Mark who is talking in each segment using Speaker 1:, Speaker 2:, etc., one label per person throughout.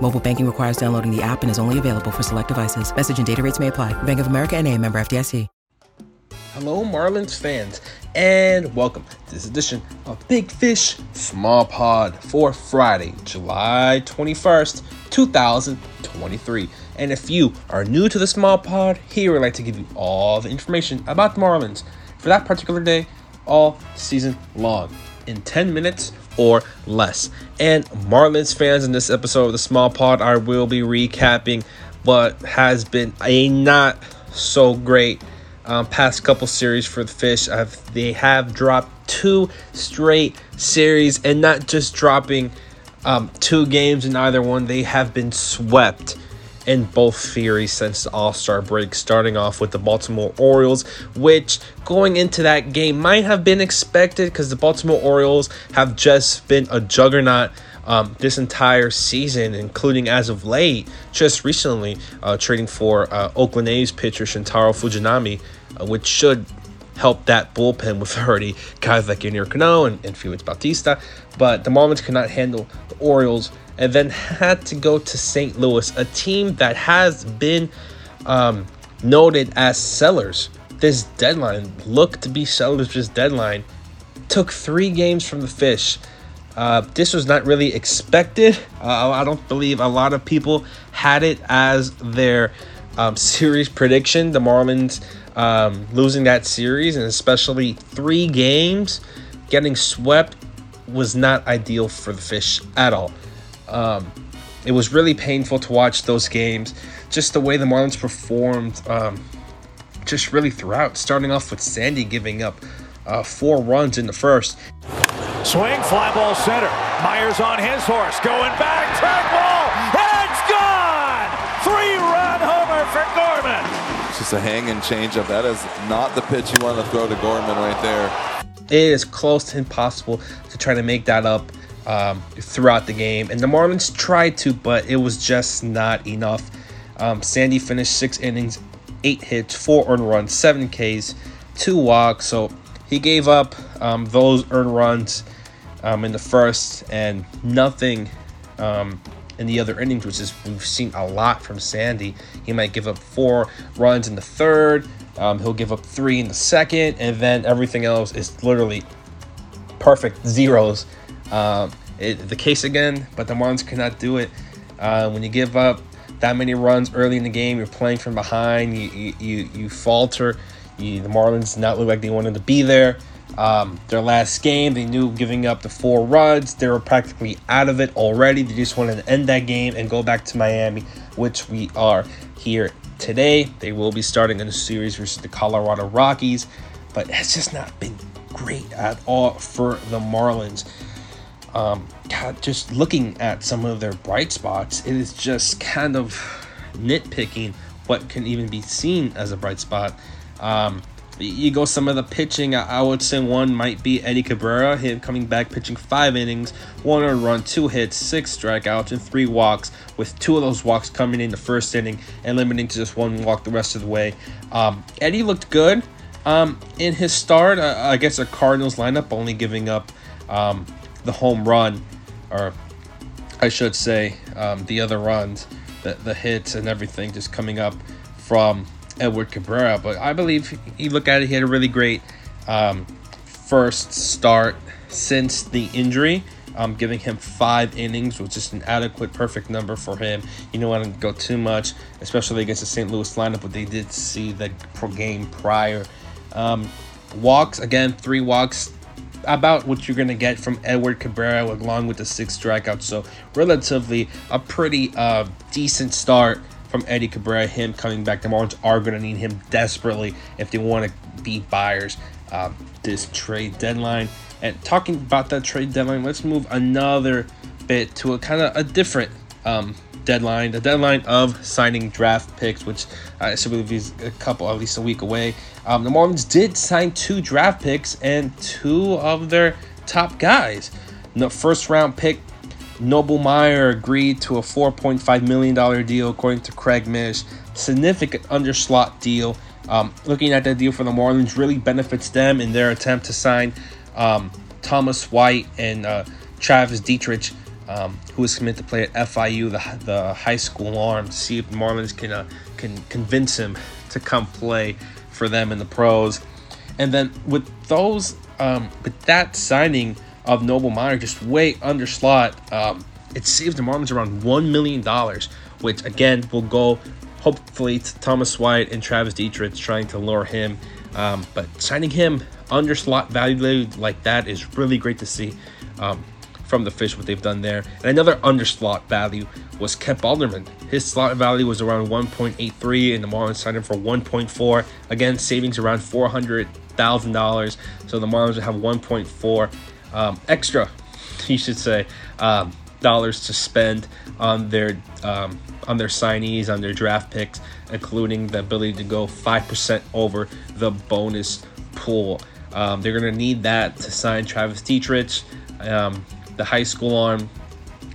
Speaker 1: Mobile banking requires downloading the app and is only available for select devices. Message and data rates may apply. Bank of America and a member FDIC.
Speaker 2: Hello, Marlins fans, and welcome to this edition of Big Fish Small Pod for Friday, July 21st, 2023. And if you are new to the Small Pod, here we'd like to give you all the information about the Marlins for that particular day, all season long, in 10 minutes or less. And Marlins fans, in this episode of the Small Pod, I will be recapping what has been a not so great um, past couple series for the Fish. I've, they have dropped two straight series, and not just dropping um, two games in either one. They have been swept in both series since the All Star break, starting off with the Baltimore Orioles, which going into that game might have been expected because the Baltimore Orioles have just been a juggernaut. Um, this entire season, including as of late, just recently uh, trading for uh, Oakland A's pitcher Shintaro Fujinami, uh, which should help that bullpen with already guys like Yennier Cano and, and Felix Bautista. But the Marlins could not handle the Orioles and then had to go to St. Louis, a team that has been um, noted as sellers. This deadline looked to be sellers this deadline. Took three games from the Fish. Uh, this was not really expected. Uh, I don't believe a lot of people had it as their um, series prediction. The Marlins um, losing that series, and especially three games, getting swept was not ideal for the Fish at all. Um, it was really painful to watch those games. Just the way the Marlins performed, um, just really throughout. Starting off with Sandy giving up uh, four runs in the first.
Speaker 3: Swing, fly ball center. Myers on his horse, going back, track ball, it's gone! Three-run homer for Gorman.
Speaker 4: It's just a hanging changeup. That is not the pitch you want to throw to Gorman right there.
Speaker 2: It is close to impossible to try to make that up um, throughout the game. And the Marlins tried to, but it was just not enough. Um, Sandy finished six innings, eight hits, four earned runs, seven Ks, two walks. So he gave up um, those earned runs um, in the first and nothing um, in the other innings, which is we've seen a lot from Sandy. He might give up four runs in the third. Um, he'll give up three in the second, and then everything else is literally perfect zeros it, the case again, but the Marlins cannot do it. Uh, when you give up that many runs early in the game, you're playing from behind, you you, you, you falter. You, the Marlins not look like they wanted to be there. Um, their last game, they knew giving up the four runs, they were practically out of it already. They just wanted to end that game and go back to Miami, which we are here today. They will be starting in a series versus the Colorado Rockies, but it's just not been great at all for the Marlins um, God, just looking at some of their bright spots, it is just kind of nitpicking what can even be seen as a bright spot. Um, you go some of the pitching. I would say one might be Eddie Cabrera, him coming back pitching five innings, one run, two hits, six strikeouts, and three walks. With two of those walks coming in the first inning and limiting to just one walk the rest of the way. Um, Eddie looked good. Um, in his start uh, against the Cardinals lineup, only giving up um, the home run, or I should say, um, the other runs, the, the hits and everything just coming up from Edward Cabrera. But I believe you look at it, he had a really great um, first start since the injury. Um, giving him five innings, which is an adequate, perfect number for him. You don't want to go too much, especially against the St. Louis lineup, but they did see the pro game prior. Um, walks, again, three walks, about what you're going to get from Edward Cabrera along with the six strikeouts. So, relatively a pretty uh, decent start from Eddie Cabrera. Him coming back. The Marlins are going to need him desperately if they want to be buyers uh, this trade deadline. And talking about that trade deadline, let's move another bit to a kind of a different um, deadline, the deadline of signing draft picks, which I believe is a couple, at least a week away. Um, the Marlins did sign two draft picks and two of their top guys. The first round pick, Noble Meyer, agreed to a $4.5 million deal, according to Craig Mish. Significant underslot deal. Um, looking at that deal for the Marlins really benefits them in their attempt to sign um, Thomas White and uh, Travis Dietrich, um, who is committed to play at FIU, the, the high school arm, see if the Marlins can uh, can convince him to come play for them in the pros. And then with those, um, with that signing of Noble Meyer just way under slot, um, it saves the Marlins around $1 million, which again will go hopefully to Thomas White and Travis Dietrich trying to lure him. Um, but signing him under slot value like that is really great to see um, from the fish what they've done there. And another underslot value was Kemp Alderman. His slot value was around 1.83, and the Marlins signed him for 1.4. Again, savings around $400,000. So the Marlins would have 1.4 um, extra, you should say, um, dollars to spend on their um, on their signees, on their draft picks, including the ability to go five percent over the bonus pool. Um, they're going to need that to sign Travis Dietrich, um, the high school arm,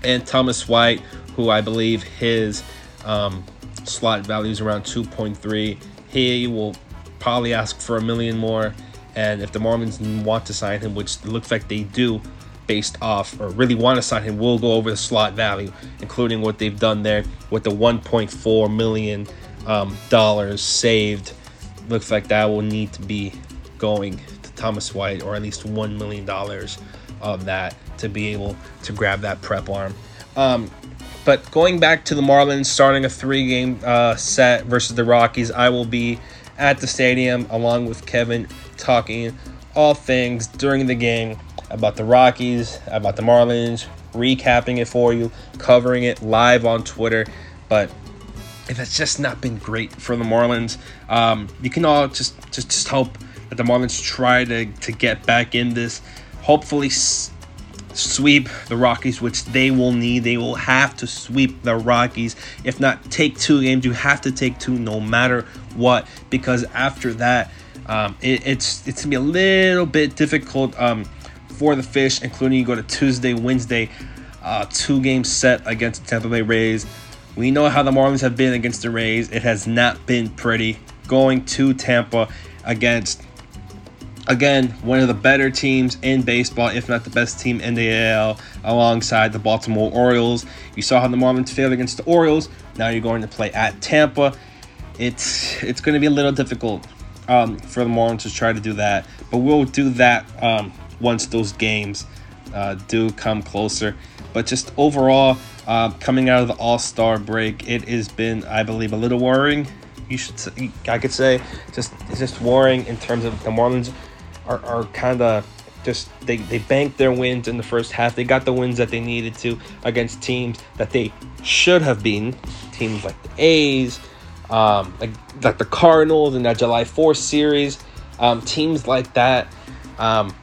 Speaker 2: and Thomas White, who I believe his um, slot value is around 2.3. He will probably ask for a million more. And if the Marlins want to sign him, which looks like they do, based off or really want to sign him, we'll go over the slot value, including what they've done there with the 1.4 million um, dollars saved. Looks like that will need to be going to Thomas White, or at least one million dollars of that to be able to grab that prep arm. Um, but going back to the Marlins starting a three game uh, set versus the Rockies, I will be at the stadium along with Kevin talking all things during the game about the Rockies, about the Marlins, recapping it for you, covering it live on Twitter. But if it's just not been great for the Marlins, um, you can all just, just just hope that the Marlins try to, to get back in this. Hopefully, sweep the Rockies, which they will need. They will have to sweep the Rockies. If not take two games, you have to take two no matter what, because after that, um, it, it's it's gonna be a little bit difficult um, for the Fish, including you go to Tuesday, Wednesday, uh, two game set against the Tampa Bay Rays. We know how the Marlins have been against the Rays. It has not been pretty. Going to Tampa against again, one of the better teams in baseball, if not the best team in the AL, alongside the Baltimore Orioles. You saw how the Marlins failed against the Orioles. Now you're going to play at Tampa. It's it's going to be a little difficult um, for the Marlins to try to do that, but we'll do that um, once those games uh, do come closer. But just overall, uh, coming out of the All Star break, it has been, I believe, a little worrying. You should, I could say, just it's just worrying in terms of the Marlins are, are kind of just they, they banked their wins in the first half. They got the wins that they needed to against teams that they should have beaten. Teams like the A's, um, like, like the Cardinals in that July 4th series. Um, teams like that um,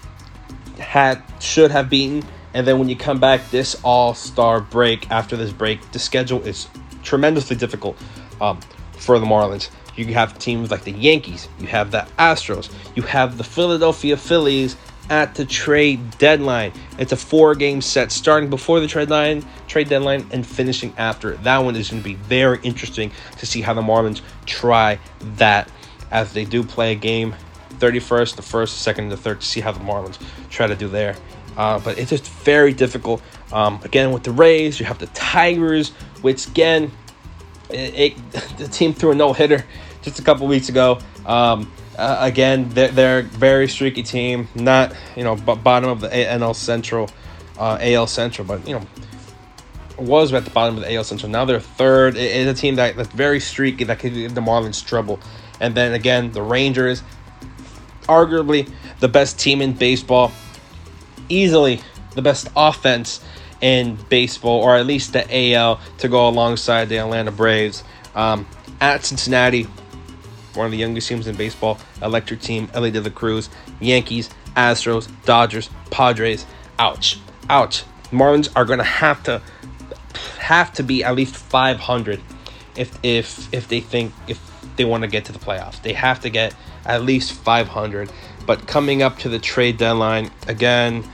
Speaker 2: had should have beaten. And then when you come back this All Star break after this break, the schedule is tremendously difficult um, for the Marlins. You have teams like the Yankees, you have the Astros, you have the Philadelphia Phillies at the trade deadline. It's a four game set starting before the trade line, trade deadline and finishing after. That one is going to be very interesting to see how the Marlins try that as they do play a game 31st, the first, the second, the third to see how the Marlins try to do there. Uh, but it's just very difficult. Um, again, with the Rays, you have the Tigers, which again, it, it, the team threw a no hitter just a couple weeks ago. Um, uh, again, they're, they're a very streaky team. Not you know b- bottom of the NL Central, uh, AL Central, but you know was at the bottom of the AL Central. Now they're third. It is a team that, that's very streaky that could give the Marlins trouble. And then again, the Rangers, arguably the best team in baseball, easily the best offense in baseball, or at least the AL, to go alongside the Atlanta Braves. Um, at Cincinnati, one of the youngest teams in baseball, electric team, Elly De La Cruz, Yankees, Astros, Dodgers, Padres. Ouch. Ouch. Marlins are going to have to have to be at least 500 if if if they think if they want to get to the playoffs. They have to get at least 500. But coming up to the trade deadline again,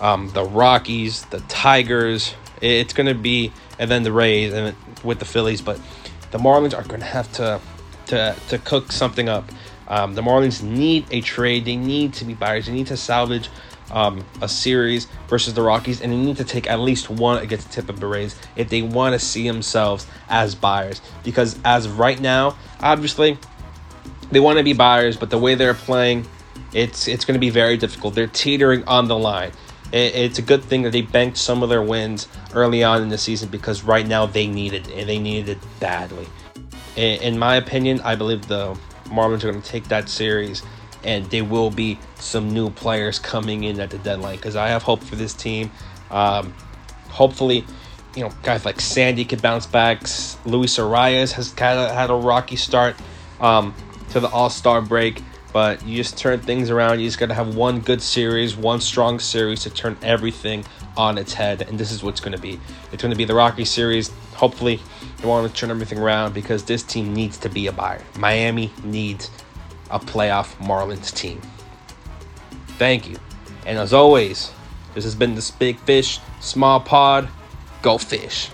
Speaker 2: um, the Rockies, the Tigers, it's going to be, and then the Rays and with the Phillies. But the Marlins are going to have to to to cook something up. Um, the Marlins need a trade. They need to be buyers. They need to salvage um, a series versus the Rockies, and they need to take at least one against the Tampa Bay Rays if they want to see themselves as buyers. Because as of right now, obviously, they want to be buyers, but the way they're playing, it's it's going to be very difficult. They're teetering on the line. It, it's a good thing that they banked some of their wins early on in the season because right now they need it, and they needed it badly. In, in my opinion, I believe the Marlins are going to take that series and there will be some new players coming in at the deadline because I have hope for this team. Um, hopefully, you know, guys like Sandy could bounce back. Luis Arraez has kind of had a rocky start um, to the All Star break, but you just turn things around. You just got to have one good series, one strong series to turn everything on its head, and this is what's to be. It's to be the Rocky series. Hopefully, you want to turn everything around because this team needs to be a buyer. Miami needs a playoff Marlins team. Thank you. And as always, this has been this Big Fish Small Pod. Go fish.